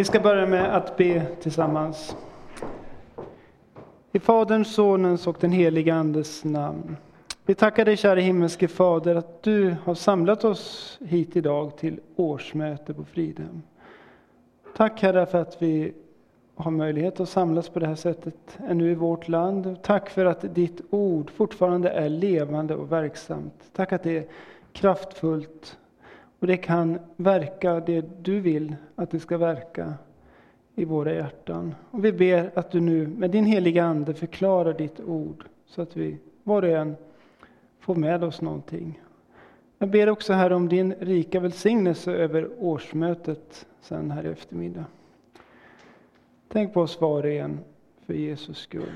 Vi ska börja med att be tillsammans. I Faderns, Sonens och den helige Andes namn. Vi tackar dig kära himmelske Fader att du har samlat oss hit idag till årsmöte på Fridhem. Tack Herre för att vi har möjlighet att samlas på det här sättet ännu i vårt land. Tack för att ditt ord fortfarande är levande och verksamt. Tack att det är kraftfullt och det kan verka det du vill att det ska verka i våra hjärtan. Och vi ber att du nu med din heliga Ande förklarar ditt ord så att vi var och en får med oss någonting. Jag ber också här om din rika välsignelse över årsmötet sen här i eftermiddag. Tänk på oss var och en för Jesus skull.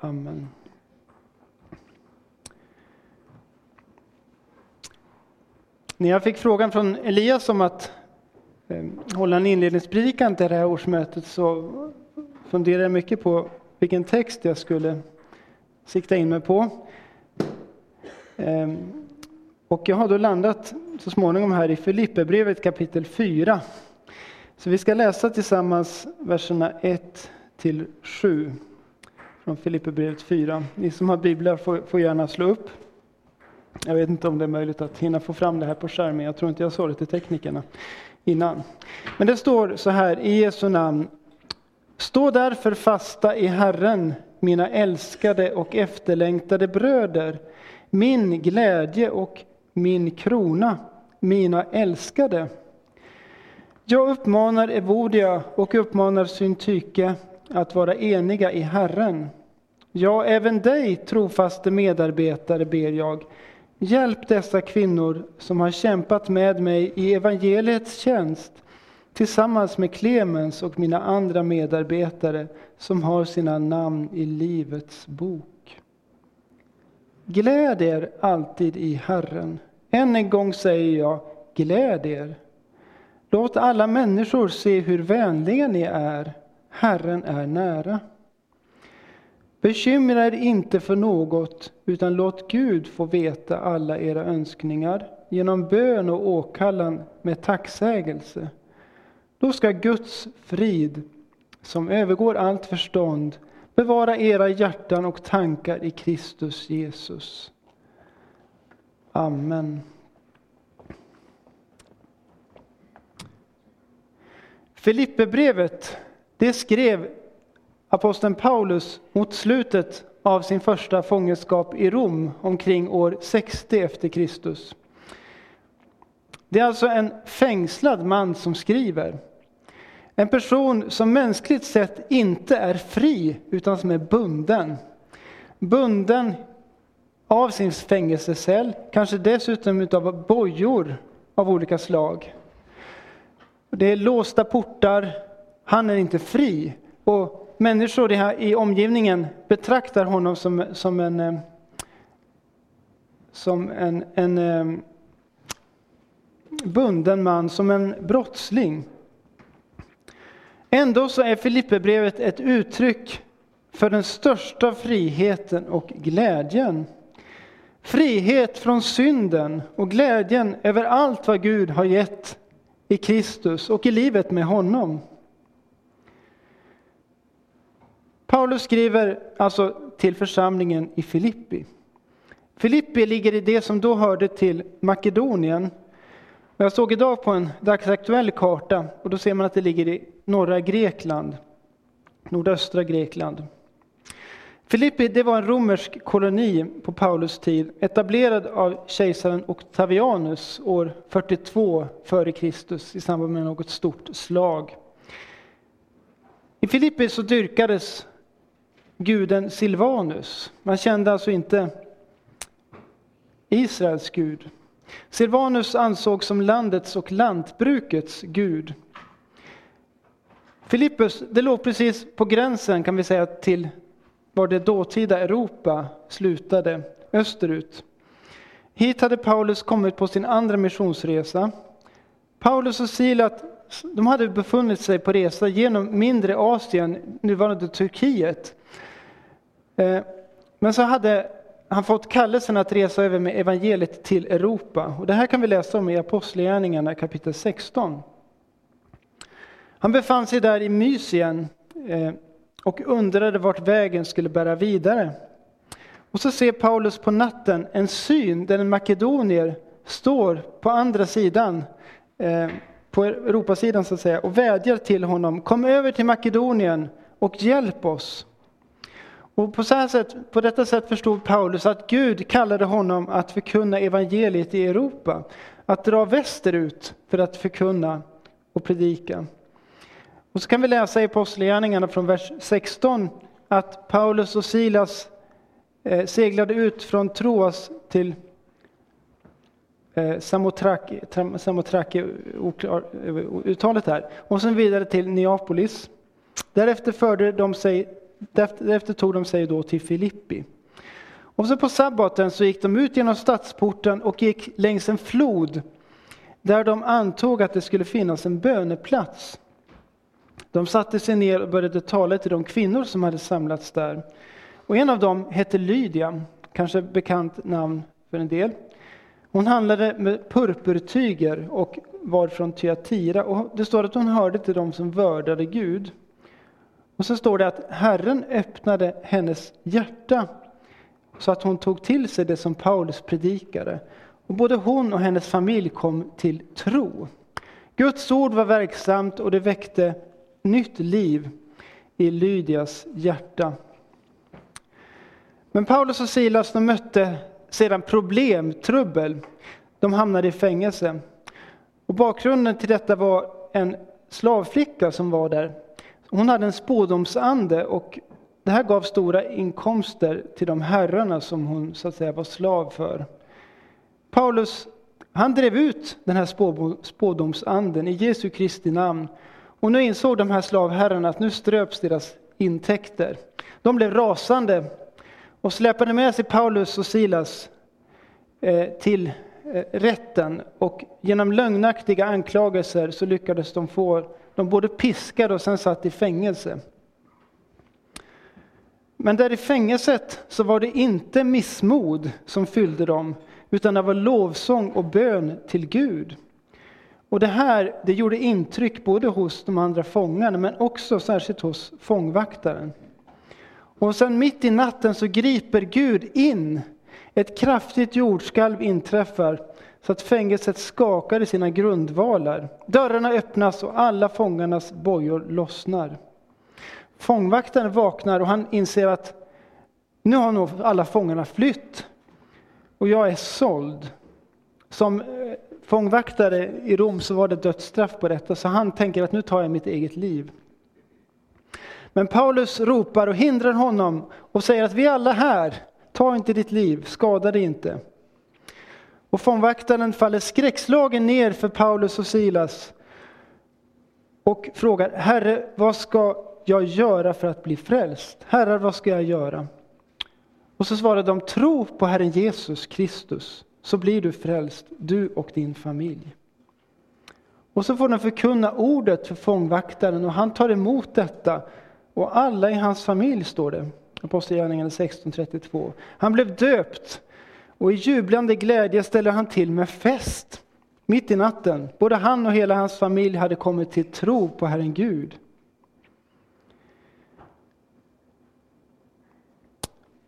Amen. När jag fick frågan från Elias om att ehm, hålla en inledningspredikan till det här årsmötet så funderade jag mycket på vilken text jag skulle sikta in mig på. Ehm, och jag har då landat så småningom här i Filipperbrevet kapitel 4. Så vi ska läsa tillsammans verserna 1 till 7 från Filipperbrevet 4. Ni som har biblar får, får gärna slå upp. Jag vet inte om det är möjligt att hinna få fram det här på skärmen. Jag tror inte jag sa det till teknikerna innan. Men det står så här i Jesu namn. Stå därför fasta i Herren, mina älskade och efterlängtade bröder, min glädje och min krona, mina älskade. Jag uppmanar Evodia och uppmanar Syntyke att vara eniga i Herren. Ja, även dig, trofaste medarbetare, ber jag, Hjälp dessa kvinnor som har kämpat med mig i evangeliets tjänst tillsammans med Clemens och mina andra medarbetare som har sina namn i Livets bok. Gläd er alltid i Herren. Än en gång säger jag, gläd er. Låt alla människor se hur vänliga ni är. Herren är nära. Bekymra er inte för något, utan låt Gud få veta alla era önskningar genom bön och åkallan med tacksägelse. Då ska Guds frid, som övergår allt förstånd, bevara era hjärtan och tankar i Kristus Jesus. Amen. Filipperbrevet, det skrev aposteln Paulus mot slutet av sin första fångenskap i Rom omkring år 60 efter Kristus. Det är alltså en fängslad man som skriver. En person som mänskligt sett inte är fri utan som är bunden. Bunden av sin fängelsecell, kanske dessutom av bojor av olika slag. Det är låsta portar, han är inte fri. Och människor i omgivningen betraktar honom som, som en, eh, som en, en eh, bunden man, som en brottsling. Ändå så är Filipperbrevet ett uttryck för den största friheten och glädjen. Frihet från synden och glädjen över allt vad Gud har gett i Kristus och i livet med honom. Paulus skriver alltså till församlingen i Filippi. Filippi ligger i det som då hörde till Makedonien. Jag såg idag på en dagsaktuell karta och då ser man att det ligger i norra Grekland, nordöstra Grekland. Filippi det var en romersk koloni på Paulus tid, etablerad av kejsaren Octavianus år 42 f.Kr. i samband med något stort slag. I Filippi så dyrkades guden Silvanus. Man kände alltså inte Israels gud. Silvanus ansågs som landets och lantbrukets gud. Filippus, det låg precis på gränsen kan vi säga till var det dåtida Europa slutade, österut. Hit hade Paulus kommit på sin andra missionsresa. Paulus och Silat de hade befunnit sig på resa genom mindre Asien, nuvarande Turkiet. Eh, men så hade han fått kallelsen att resa över med evangeliet till Europa. Och det här kan vi läsa om i Apostlagärningarna kapitel 16. Han befann sig där i Mysien eh, och undrade vart vägen skulle bära vidare. Och så ser Paulus på natten en syn där en makedonier står på andra sidan, eh, på Europasidan så att säga, och vädjar till honom. Kom över till Makedonien och hjälp oss. Och på, så här sätt, på detta sätt förstod Paulus att Gud kallade honom att förkunna evangeliet i Europa. Att dra västerut för att förkunna och predika. Och så kan vi läsa i Apostlagärningarna från vers 16 att Paulus och Silas eh, seglade ut från Troas till Eh, Samothrake-uttalet. Eh, här, och sen vidare till Neapolis. Därefter, förde de sig, därefter tog de sig då till Filippi. Och så på sabbaten så gick de ut genom stadsporten och gick längs en flod där de antog att det skulle finnas en böneplats. De satte sig ner och började tala till de kvinnor som hade samlats där. Och en av dem hette Lydia, kanske bekant namn för en del. Hon handlade med purpurtyger och var från Tyatira. Och det står att hon hörde till dem som vördade Gud. Och så står det att Herren öppnade hennes hjärta så att hon tog till sig det som Paulus predikade. Och både hon och hennes familj kom till tro. Guds ord var verksamt och det väckte nytt liv i Lydias hjärta. Men Paulus och Silas de mötte sedan problem, trubbel. De hamnade i fängelse. Och bakgrunden till detta var en slavflicka som var där. Hon hade en spådomsande och det här gav stora inkomster till de herrarna som hon så att säga var slav för. Paulus han drev ut den här spådomsanden i Jesu Kristi namn. Och nu insåg de här slavherrarna att nu ströps deras intäkter. De blev rasande och släpade med sig Paulus och Silas eh, till eh, rätten. Och genom lögnaktiga anklagelser så lyckades de få dem både piskade och sen satt i fängelse. Men där i fängelset så var det inte missmod som fyllde dem, utan det var lovsång och bön till Gud. Och det här det gjorde intryck både hos de andra fångarna men också särskilt hos fångvaktaren. Och sen mitt i natten så griper Gud in. Ett kraftigt jordskalv inträffar så att fängelset skakar i sina grundvalar. Dörrarna öppnas och alla fångarnas bojor lossnar. Fångvaktaren vaknar och han inser att nu har nog alla fångarna flytt och jag är såld. Som eh, fångvaktare i Rom så var det dödsstraff på detta, så han tänker att nu tar jag mitt eget liv. Men Paulus ropar och hindrar honom och säger att vi är alla här, ta inte ditt liv, skada dig inte. Och fångvaktaren faller skräckslagen ner för Paulus och Silas och frågar, Herre, vad ska jag göra för att bli frälst? Herrar, vad ska jag göra? Och så svarar de, tro på Herren Jesus Kristus, så blir du frälst, du och din familj. Och så får de förkunna ordet för fångvaktaren och han tar emot detta. Och alla i hans familj, står det, Apostlagärningarna 16.32. Han blev döpt och i jublande glädje ställer han till med fest. Mitt i natten, både han och hela hans familj hade kommit till tro på Herren Gud.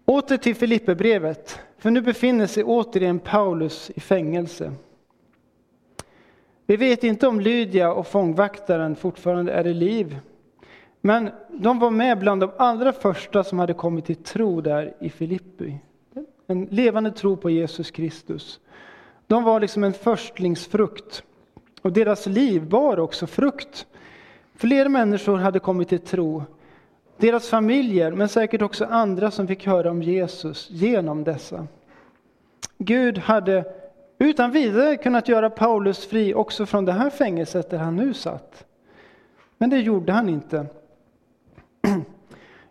Åter till Filipperbrevet, för nu befinner sig återigen Paulus i fängelse. Vi vet inte om Lydia och fångvaktaren fortfarande är i liv. Men de var med bland de allra första som hade kommit till tro där i Filippi. En levande tro på Jesus Kristus. De var liksom en förstlingsfrukt. Och deras liv bar också frukt. Fler människor hade kommit till tro deras familjer, men säkert också andra som fick höra om Jesus genom dessa. Gud hade utan vidare kunnat göra Paulus fri också från det här fängelset där han nu satt. Men det gjorde han inte.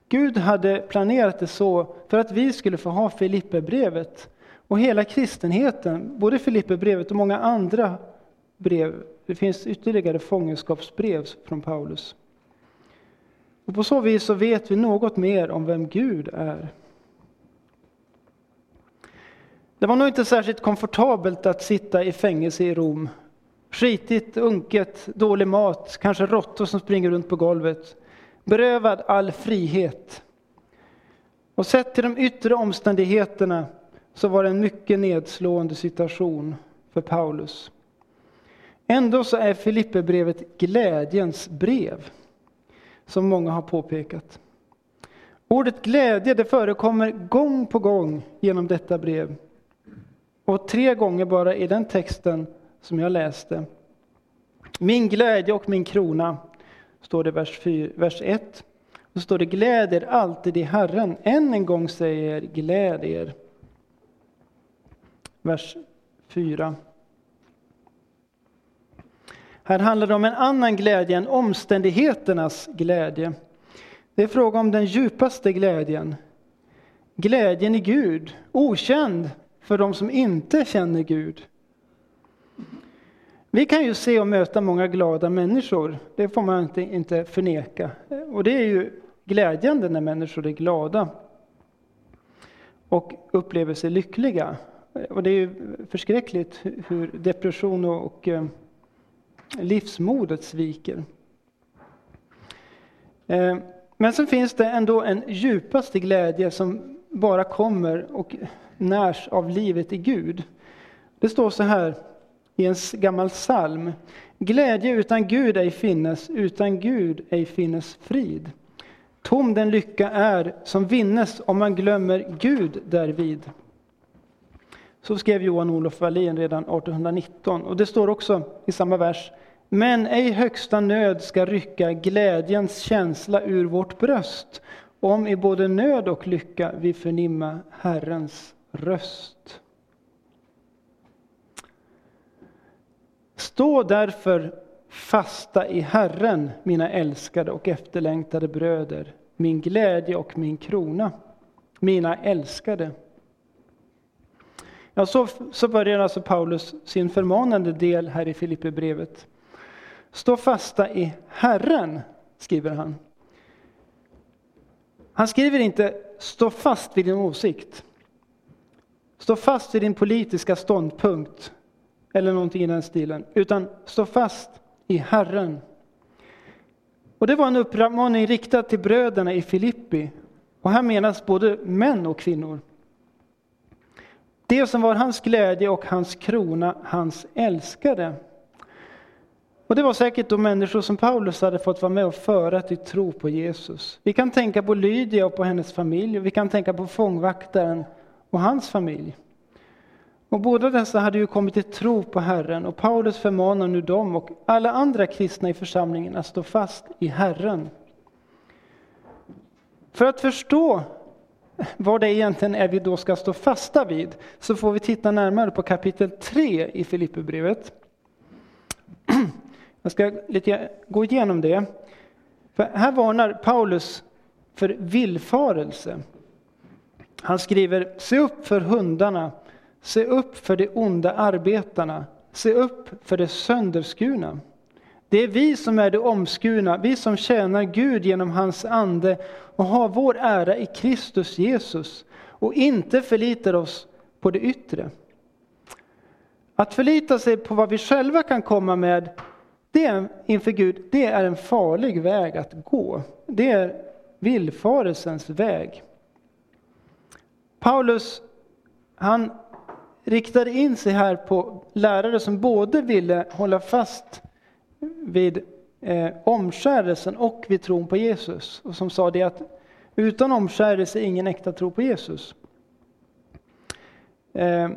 Gud hade planerat det så för att vi skulle få ha Filipperbrevet och hela kristenheten, både Filipperbrevet och många andra brev. Det finns ytterligare fångenskapsbrev från Paulus. Och på så vis så vet vi något mer om vem Gud är. Det var nog inte särskilt komfortabelt att sitta i fängelse i Rom Skitigt, unket, dålig mat, kanske råttor som springer runt på golvet. Berövad all frihet. Och sett till de yttre omständigheterna så var det en mycket nedslående situation för Paulus. Ändå så är Filipperbrevet glädjens brev, som många har påpekat. Ordet glädje det förekommer gång på gång genom detta brev. Och tre gånger bara i den texten som jag läste. Min glädje och min krona, står det i vers, 4, vers 1. Och står det gläder alltid i Herren. Än en gång säger gläd er. Vers 4. Här handlar det om en annan glädje än omständigheternas glädje. Det är fråga om den djupaste glädjen. Glädjen i Gud, okänd för de som inte känner Gud. Vi kan ju se och möta många glada människor, det får man inte, inte förneka. Och det är ju glädjande när människor är glada och upplever sig lyckliga. Och det är ju förskräckligt hur depression och eh, livsmodet sviker. Eh, men så finns det ändå en djupaste glädje som bara kommer och närs av livet i Gud. Det står så här i en gammal psalm. Glädje utan Gud ej finnes, utan Gud ej finnes frid. Tom den lycka är som vinnes om man glömmer Gud därvid. Så skrev Johan Olof Wallin redan 1819. Och det står också i samma vers. Men ej högsta nöd ska rycka glädjens känsla ur vårt bröst, om i både nöd och lycka vi förnimma Herrens röst. Stå därför fasta i Herren, mina älskade och efterlängtade bröder, min glädje och min krona, mina älskade. Ja, så, så börjar alltså Paulus sin förmanande del här i Filipperbrevet. Stå fasta i Herren, skriver han. Han skriver inte stå fast vid din åsikt. Stå fast vid din politiska ståndpunkt eller någonting i den stilen, utan stå fast i Herren. Och det var en uppmaning riktad till bröderna i Filippi. Och här menas både män och kvinnor. Det som var hans glädje och hans krona, hans älskade. Och det var säkert de människor som Paulus hade fått vara med och föra till tro på Jesus. Vi kan tänka på Lydia och på hennes familj, och vi kan tänka på fångvaktaren och hans familj. Och båda dessa hade ju kommit till tro på Herren och Paulus förmanar nu dem och alla andra kristna i församlingen att stå fast i Herren. För att förstå vad det egentligen är vi då ska stå fasta vid så får vi titta närmare på kapitel 3 i Filipperbrevet. Jag ska lite gå igenom det. För här varnar Paulus för villfarelse. Han skriver, se upp för hundarna, se upp för de onda arbetarna, se upp för de sönderskurna. Det är vi som är de omskurna, vi som tjänar Gud genom hans ande och har vår ära i Kristus Jesus och inte förlitar oss på det yttre. Att förlita sig på vad vi själva kan komma med det är, inför Gud, det är en farlig väg att gå. Det är villfarelsens väg. Paulus, han riktade in sig här på lärare som både ville hålla fast vid eh, omskärelsen och vid tron på Jesus. Och som sa det att utan omskärelse ingen äkta tro på Jesus. Eh,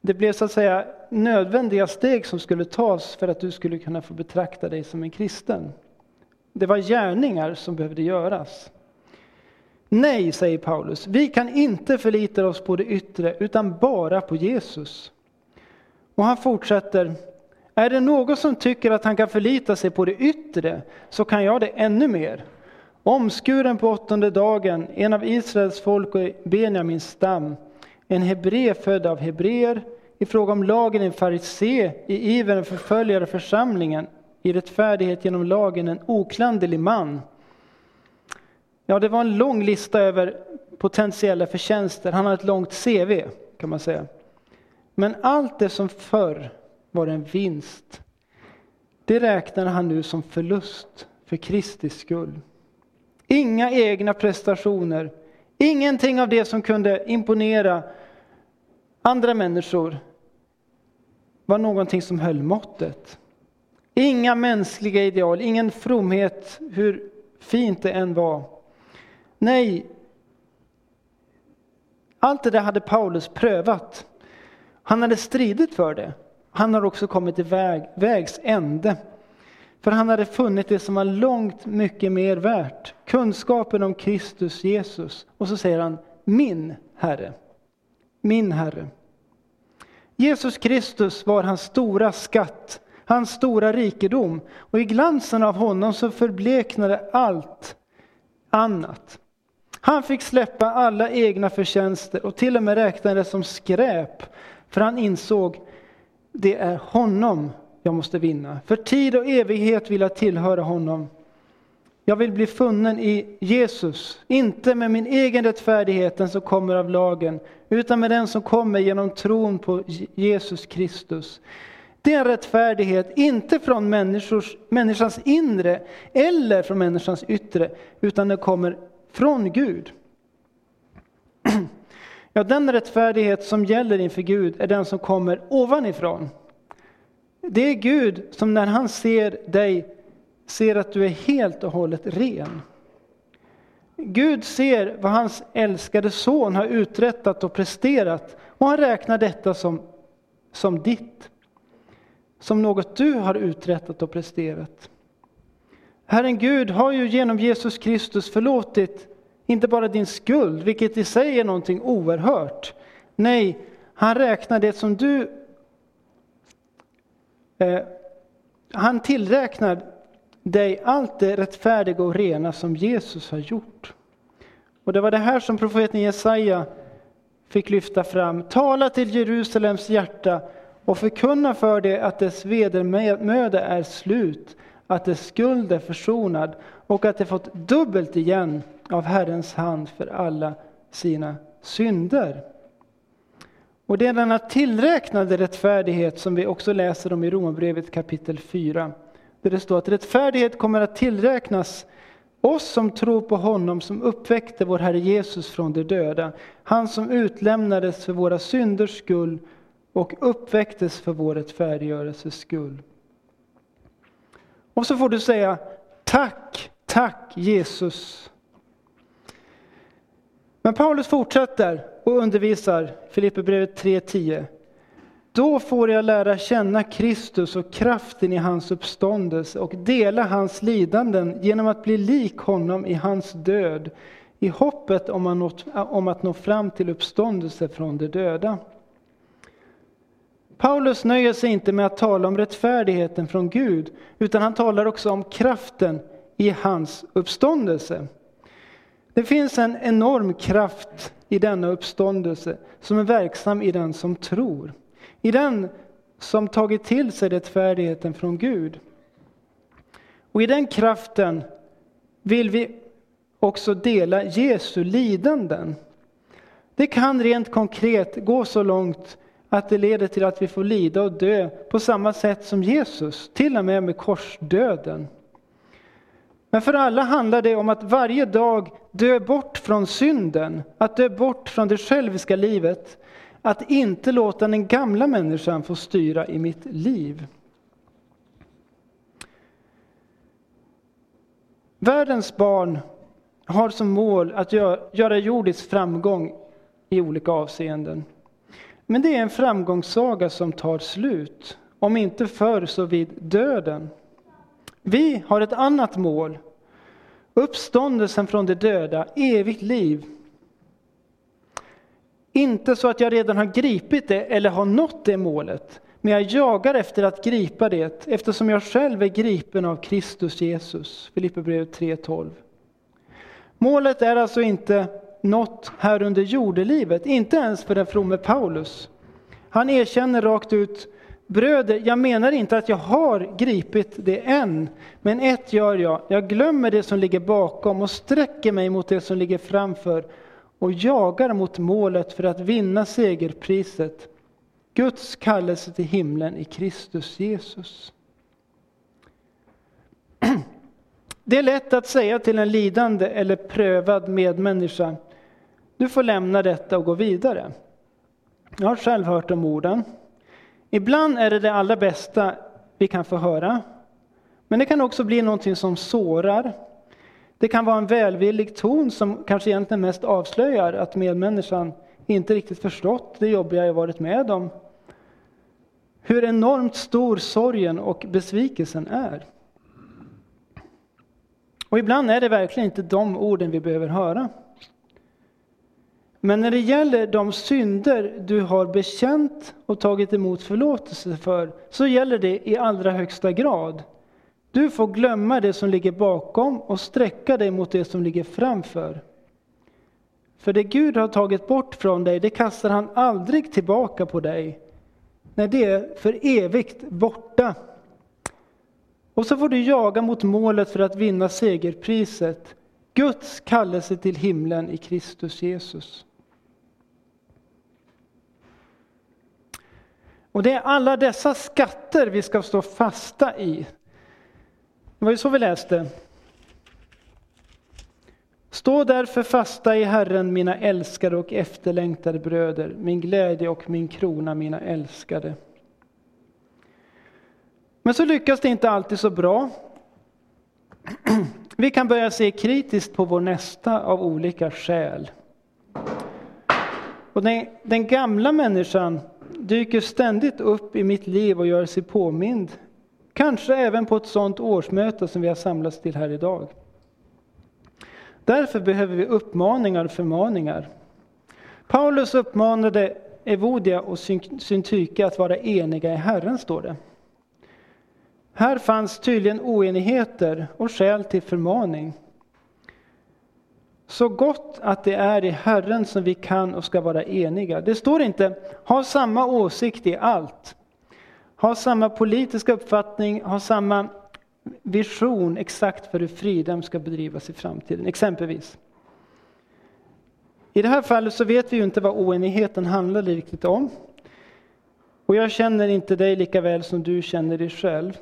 det blev så att säga nödvändiga steg som skulle tas för att du skulle kunna få betrakta dig som en kristen. Det var gärningar som behövde göras. Nej, säger Paulus, vi kan inte förlita oss på det yttre utan bara på Jesus. Och han fortsätter, är det någon som tycker att han kan förlita sig på det yttre så kan jag det ännu mer. Omskuren på åttonde dagen, en av Israels folk och Benjamins stam, en hebré född av hebreer, i fråga om lagen en farisé, i ivern förföljare församlingen, i rättfärdighet genom lagen en oklanderlig man. Ja, det var en lång lista över potentiella förtjänster. Han har ett långt CV, kan man säga. Men allt det som förr var en vinst. Det räknar han nu som förlust för Kristi skull. Inga egna prestationer, ingenting av det som kunde imponera andra människor var någonting som höll måttet. Inga mänskliga ideal, ingen fromhet, hur fint det än var. Nej, allt det där hade Paulus prövat. Han hade stridit för det. Han har också kommit till väg, vägs ände. För han hade funnit det som var långt mycket mer värt. Kunskapen om Kristus Jesus. Och så säger han, min Herre. Min Herre. Jesus Kristus var hans stora skatt, hans stora rikedom. Och i glansen av honom så förbleknade allt annat. Han fick släppa alla egna förtjänster och till och med räkna det som skräp. För han insåg, det är honom jag måste vinna. För tid och evighet vill jag tillhöra honom. Jag vill bli funnen i Jesus, inte med min egen rättfärdighet, den som kommer av lagen, utan med den som kommer genom tron på Jesus Kristus. Det är en rättfärdighet, inte från människans inre eller från människans yttre, utan den kommer från Gud. Ja, den rättfärdighet som gäller inför Gud är den som kommer ovanifrån. Det är Gud som när han ser dig ser att du är helt och hållet ren. Gud ser vad hans älskade son har uträttat och presterat och han räknar detta som, som ditt. Som något du har uträttat och presterat. Herren Gud har ju genom Jesus Kristus förlåtit inte bara din skuld, vilket i sig är någonting oerhört. Nej, han räknar det som du... Eh, han tillräknar dig allt det rättfärdiga och rena som Jesus har gjort. Och det var det här som profeten Jesaja fick lyfta fram. Tala till Jerusalems hjärta och förkunna för det att dess vedermöda är slut, att dess skuld är försonad och att det fått dubbelt igen av Herrens hand för alla sina synder. Och det är denna tillräknade rättfärdighet som vi också läser om i Romarbrevet kapitel 4. Där det står att rättfärdighet kommer att tillräknas oss som tror på honom som uppväckte vår Herre Jesus från de döda. Han som utlämnades för våra synders skull och uppväcktes för vår rättfärdiggörelses skull. Och så får du säga tack, tack Jesus. Men Paulus fortsätter och undervisar Filipperbrevet 3.10. Då får jag lära känna Kristus och kraften i hans uppståndelse och dela hans lidanden genom att bli lik honom i hans död, i hoppet om att nå fram till uppståndelse från de döda. Paulus nöjer sig inte med att tala om rättfärdigheten från Gud, utan han talar också om kraften i hans uppståndelse. Det finns en enorm kraft i denna uppståndelse som är verksam i den som tror. I den som tagit till sig rättfärdigheten från Gud. Och i den kraften vill vi också dela Jesu lidanden. Det kan rent konkret gå så långt att det leder till att vi får lida och dö på samma sätt som Jesus, till och med med korsdöden. Men för alla handlar det om att varje dag dö bort från synden, att dö bort från det själviska livet, att inte låta den gamla människan få styra i mitt liv. Världens barn har som mål att göra jordisk framgång i olika avseenden. Men det är en framgångssaga som tar slut, om inte förr så vid döden. Vi har ett annat mål, uppståndelsen från de döda, evigt liv. Inte så att jag redan har gripit det eller har nått det målet, men jag jagar efter att gripa det eftersom jag själv är gripen av Kristus Jesus. Filipperbrevet 3.12. Målet är alltså inte något här under jordelivet, inte ens för den fromme Paulus. Han erkänner rakt ut, bröder, jag menar inte att jag har gripit det än, men ett gör jag, jag glömmer det som ligger bakom och sträcker mig mot det som ligger framför och jagar mot målet för att vinna segerpriset, Guds kallelse till himlen i Kristus Jesus. Det är lätt att säga till en lidande eller prövad medmänniska, du får lämna detta och gå vidare. Jag har själv hört de orden. Ibland är det det allra bästa vi kan få höra. Men det kan också bli någonting som sårar. Det kan vara en välvillig ton som kanske egentligen mest avslöjar att medmänniskan inte riktigt förstått det jobbiga jag varit med om. Hur enormt stor sorgen och besvikelsen är. Och ibland är det verkligen inte de orden vi behöver höra. Men när det gäller de synder du har bekänt och tagit emot förlåtelse för, så gäller det i allra högsta grad. Du får glömma det som ligger bakom och sträcka dig mot det som ligger framför. För det Gud har tagit bort från dig, det kastar han aldrig tillbaka på dig. Nej, det är för evigt borta. Och så får du jaga mot målet för att vinna segerpriset, Guds kallelse till himlen i Kristus Jesus. Och det är alla dessa skatter vi ska stå fasta i. Det var ju så vi läste. Stå därför fasta i Herren, mina älskade och efterlängtade bröder, min glädje och min krona, mina älskade. Men så lyckas det inte alltid så bra. Vi kan börja se kritiskt på vår nästa av olika skäl. Och den, den gamla människan dyker ständigt upp i mitt liv och gör sig påmind. Kanske även på ett sådant årsmöte som vi har samlats till här idag. Därför behöver vi uppmaningar och förmaningar. Paulus uppmanade Evodia och Syntyke att vara eniga i Herren, står det. Här fanns tydligen oenigheter och skäl till förmaning. Så gott att det är i Herren som vi kan och ska vara eniga. Det står inte ha samma åsikt i allt. Ha samma politiska uppfattning, ha samma vision exakt för hur Fridhem ska bedrivas i framtiden, exempelvis. I det här fallet så vet vi ju inte vad oenigheten handlade riktigt om. Och jag känner inte dig lika väl som du känner dig själv.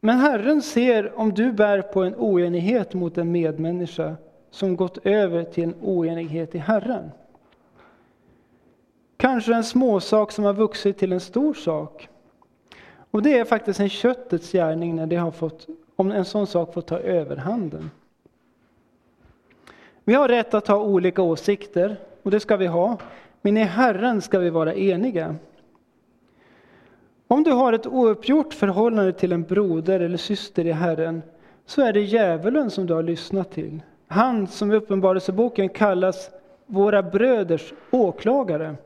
Men Herren ser om du bär på en oenighet mot en medmänniska som gått över till en oenighet i Herren. Kanske en småsak som har vuxit till en stor sak. Och det är faktiskt en köttets gärning när det har fått, om en sån sak får ta överhanden. Vi har rätt att ha olika åsikter, och det ska vi ha. Men i Herren ska vi vara eniga. Om du har ett ouppgjort förhållande till en broder eller syster i Herren, så är det djävulen som du har lyssnat till. Han som i Uppenbarelseboken kallas våra bröders åklagare.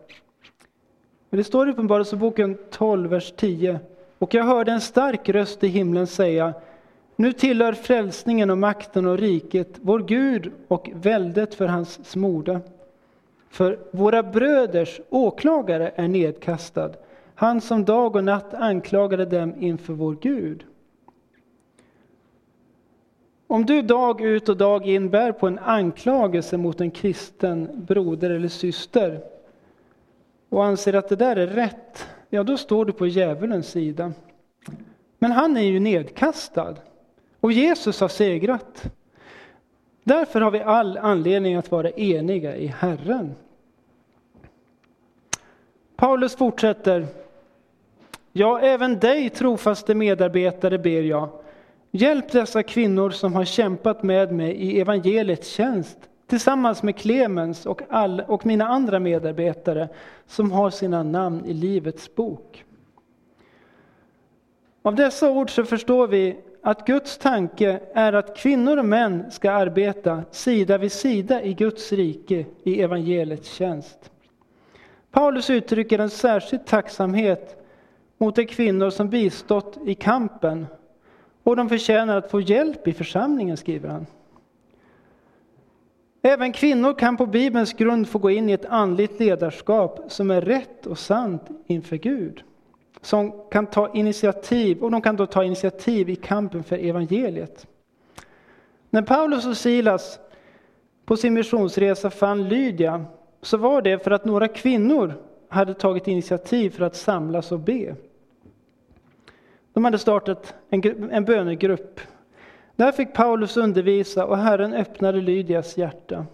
Men det står i Uppenbarelseboken 12, vers 10. Och jag hörde en stark röst i himlen säga nu tillhör frälsningen och makten och riket vår Gud och väldet för hans smorde. För våra bröders åklagare är nedkastad, han som dag och natt anklagade dem inför vår Gud. Om du dag ut och dag in bär på en anklagelse mot en kristen broder eller syster och anser att det där är rätt, ja då står du på djävulens sida. Men han är ju nedkastad och Jesus har segrat. Därför har vi all anledning att vara eniga i Herren. Paulus fortsätter. Ja, även dig trofaste medarbetare ber jag Hjälp dessa kvinnor som har kämpat med mig i evangeliets tjänst tillsammans med Clemens och, all, och mina andra medarbetare som har sina namn i Livets bok. Av dessa ord så förstår vi att Guds tanke är att kvinnor och män ska arbeta sida vid sida i Guds rike i evangeliets tjänst. Paulus uttrycker en särskild tacksamhet mot de kvinnor som bistått i kampen och de förtjänar att få hjälp i församlingen, skriver han. Även kvinnor kan på Bibelns grund få gå in i ett andligt ledarskap som är rätt och sant inför Gud. Som kan ta initiativ, och de kan då ta initiativ i kampen för evangeliet. När Paulus och Silas på sin missionsresa fann Lydia så var det för att några kvinnor hade tagit initiativ för att samlas och be. De hade startat en, en bönegrupp. Där fick Paulus undervisa och Herren öppnade Lydias hjärta.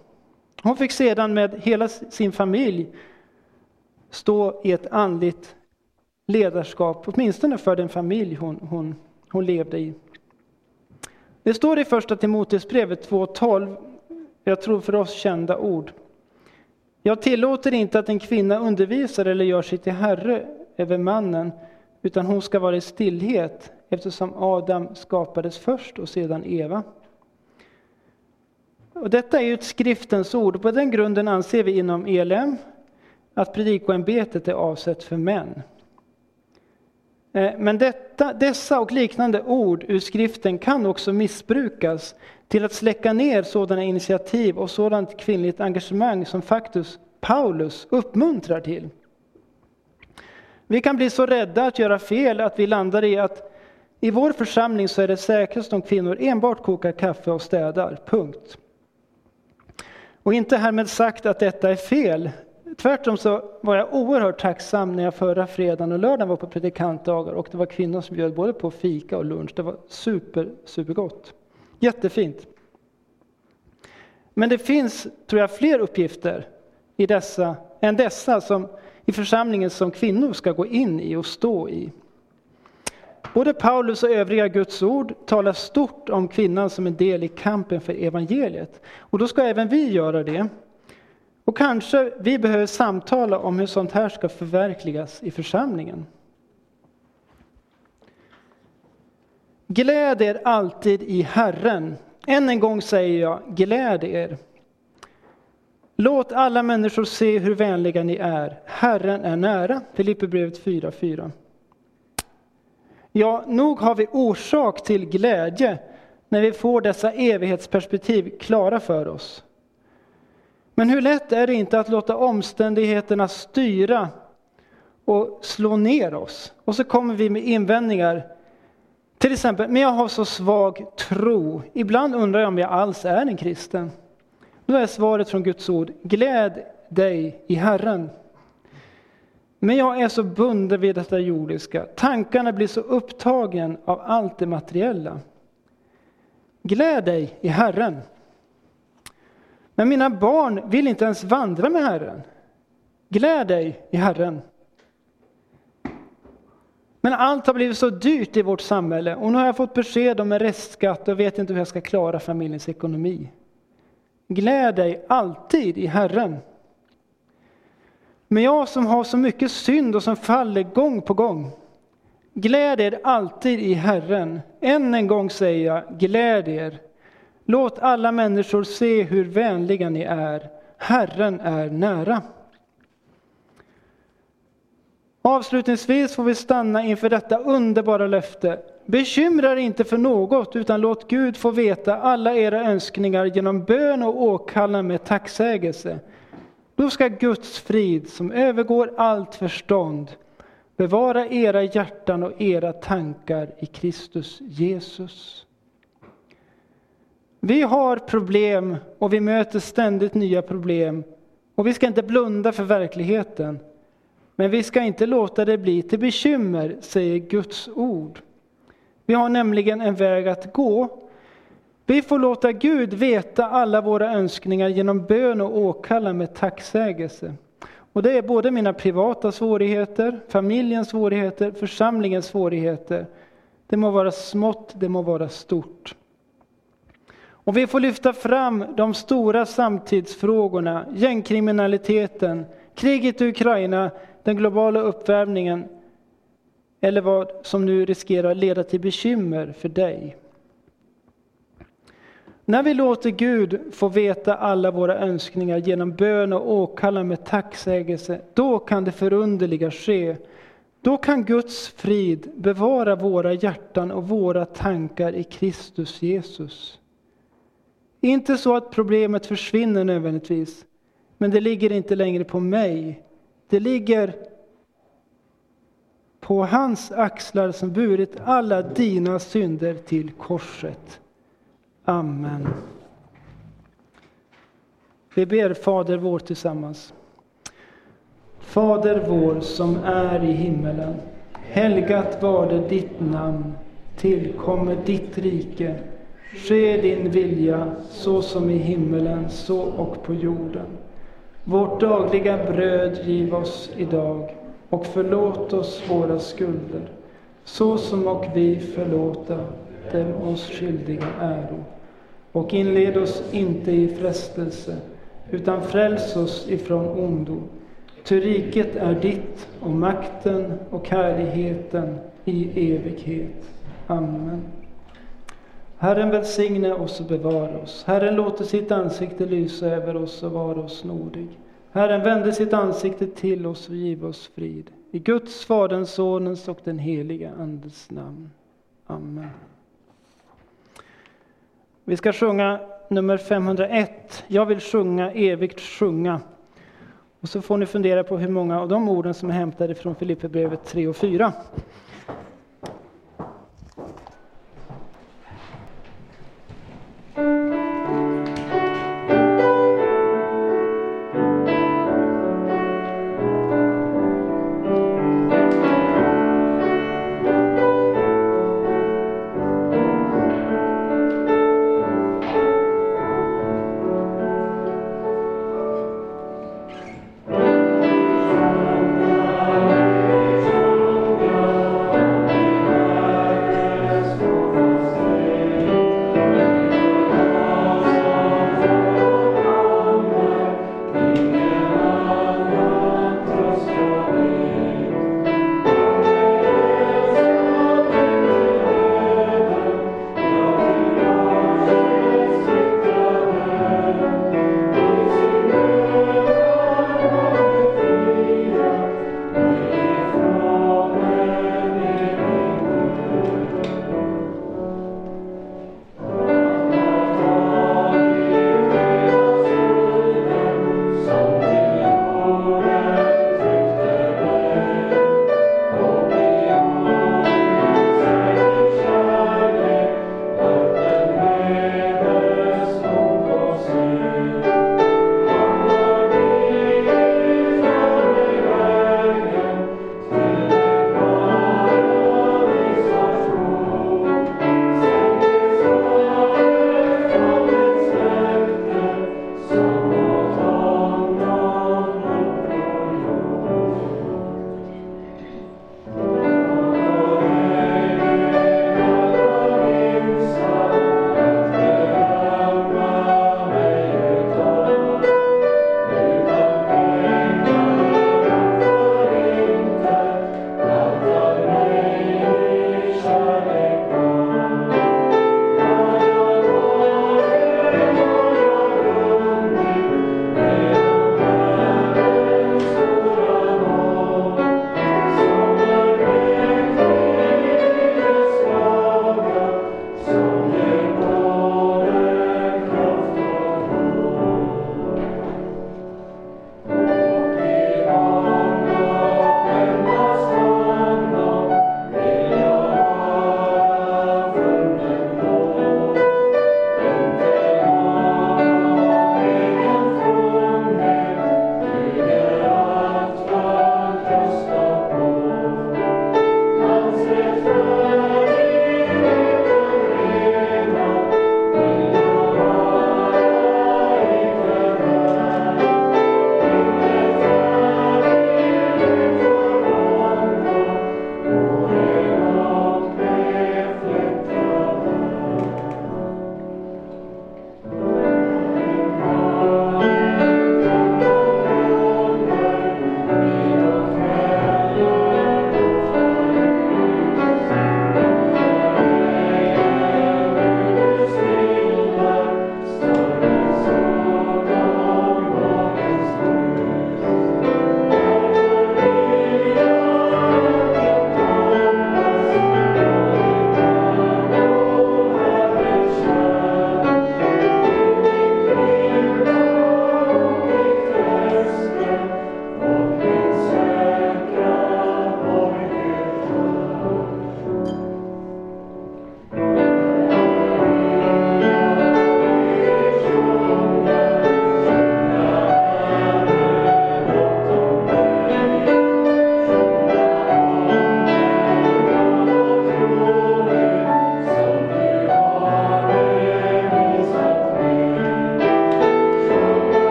Hon fick sedan med hela sin familj stå i ett andligt ledarskap, åtminstone för den familj hon, hon, hon levde i. Det står i första Timoteusbrevet 2.12, jag tror för oss kända ord. Jag tillåter inte att en kvinna undervisar eller gör sig till herre över mannen, utan hon ska vara i stillhet eftersom Adam skapades först och sedan Eva. Och detta är ju ett skriftens ord. och På den grunden anser vi inom ELM att predikoämbetet är avsett för män. Eh, men detta, dessa och liknande ord ur skriften kan också missbrukas till att släcka ner sådana initiativ och sådant kvinnligt engagemang som faktiskt Paulus uppmuntrar till. Vi kan bli så rädda att göra fel att vi landar i att i vår församling så är det säkrast om kvinnor enbart kokar kaffe och städar, punkt. Och inte härmed sagt att detta är fel. Tvärtom så var jag oerhört tacksam när jag förra fredagen och lördagen var på predikantdagar och det var kvinnor som bjöd både på fika och lunch. Det var super, supergott. Jättefint. Men det finns, tror jag, fler uppgifter i dessa, än dessa som, i församlingen som kvinnor ska gå in i och stå i. Både Paulus och övriga Guds ord talar stort om kvinnan som en del i kampen för evangeliet. Och då ska även vi göra det. Och kanske vi behöver samtala om hur sånt här ska förverkligas i församlingen. Gläd er alltid i Herren. Än en gång säger jag, gläd er. Låt alla människor se hur vänliga ni är. Herren är nära. Filipperbrevet 4.4. Ja, nog har vi orsak till glädje när vi får dessa evighetsperspektiv klara för oss. Men hur lätt är det inte att låta omständigheterna styra och slå ner oss? Och så kommer vi med invändningar. Till exempel, men jag har så svag tro. Ibland undrar jag om jag alls är en kristen. Då är svaret från Guds ord, gläd dig i Herren. Men jag är så bunden vid detta jordiska. Tankarna blir så upptagen av allt det materiella. Gläd dig i Herren. Men mina barn vill inte ens vandra med Herren. Gläd dig i Herren. Men allt har blivit så dyrt i vårt samhälle och nu har jag fått besked om en restskatt och vet inte hur jag ska klara familjens ekonomi. Gläd dig alltid i Herren. Men jag som har så mycket synd och som faller gång på gång. Gläd er alltid i Herren. Än en gång säger jag, gläd er. Låt alla människor se hur vänliga ni är. Herren är nära. Avslutningsvis får vi stanna inför detta underbara löfte. Bekymra er inte för något, utan låt Gud få veta alla era önskningar genom bön och åkallan med tacksägelse. Då ska Guds frid, som övergår allt förstånd, bevara era hjärtan och era tankar i Kristus Jesus. Vi har problem och vi möter ständigt nya problem. Och vi ska inte blunda för verkligheten. Men vi ska inte låta det bli till bekymmer, säger Guds ord. Vi har nämligen en väg att gå vi får låta Gud veta alla våra önskningar genom bön och åkallan med tacksägelse. Och det är både mina privata svårigheter, familjens svårigheter, församlingens svårigheter. Det må vara smått, det må vara stort. Och vi får lyfta fram de stora samtidsfrågorna, gängkriminaliteten, kriget i Ukraina, den globala uppvärmningen eller vad som nu riskerar att leda till bekymmer för dig. När vi låter Gud få veta alla våra önskningar genom bön och åkallan med tacksägelse, då kan det förunderliga ske. Då kan Guds frid bevara våra hjärtan och våra tankar i Kristus Jesus. Inte så att problemet försvinner nödvändigtvis, men det ligger inte längre på mig. Det ligger på hans axlar som burit alla dina synder till korset. Amen. Vi ber Fader vår tillsammans. Fader vår som är i himmelen. Helgat var det ditt namn. Tillkommer ditt rike. Ske din vilja så som i himmelen så och på jorden. Vårt dagliga bröd giv oss idag och förlåt oss våra skulder så som och vi förlåta dem oss skyldiga äro. Och inled oss inte i frestelse utan fräls oss ifrån ondo. Ty riket är ditt och makten och härligheten i evighet. Amen. Herren välsigne oss och bevara oss. Herren låter sitt ansikte lysa över oss och vara oss nådig. Herren vände sitt ansikte till oss och giv oss frid. I Guds, Faderns, Sonens och den heliga Andes namn. Amen. Vi ska sjunga nummer 501. Jag vill sjunga, evigt sjunga. Och så får ni fundera på hur många av de orden som är hämtade från Filipperbrevet 3 och 4.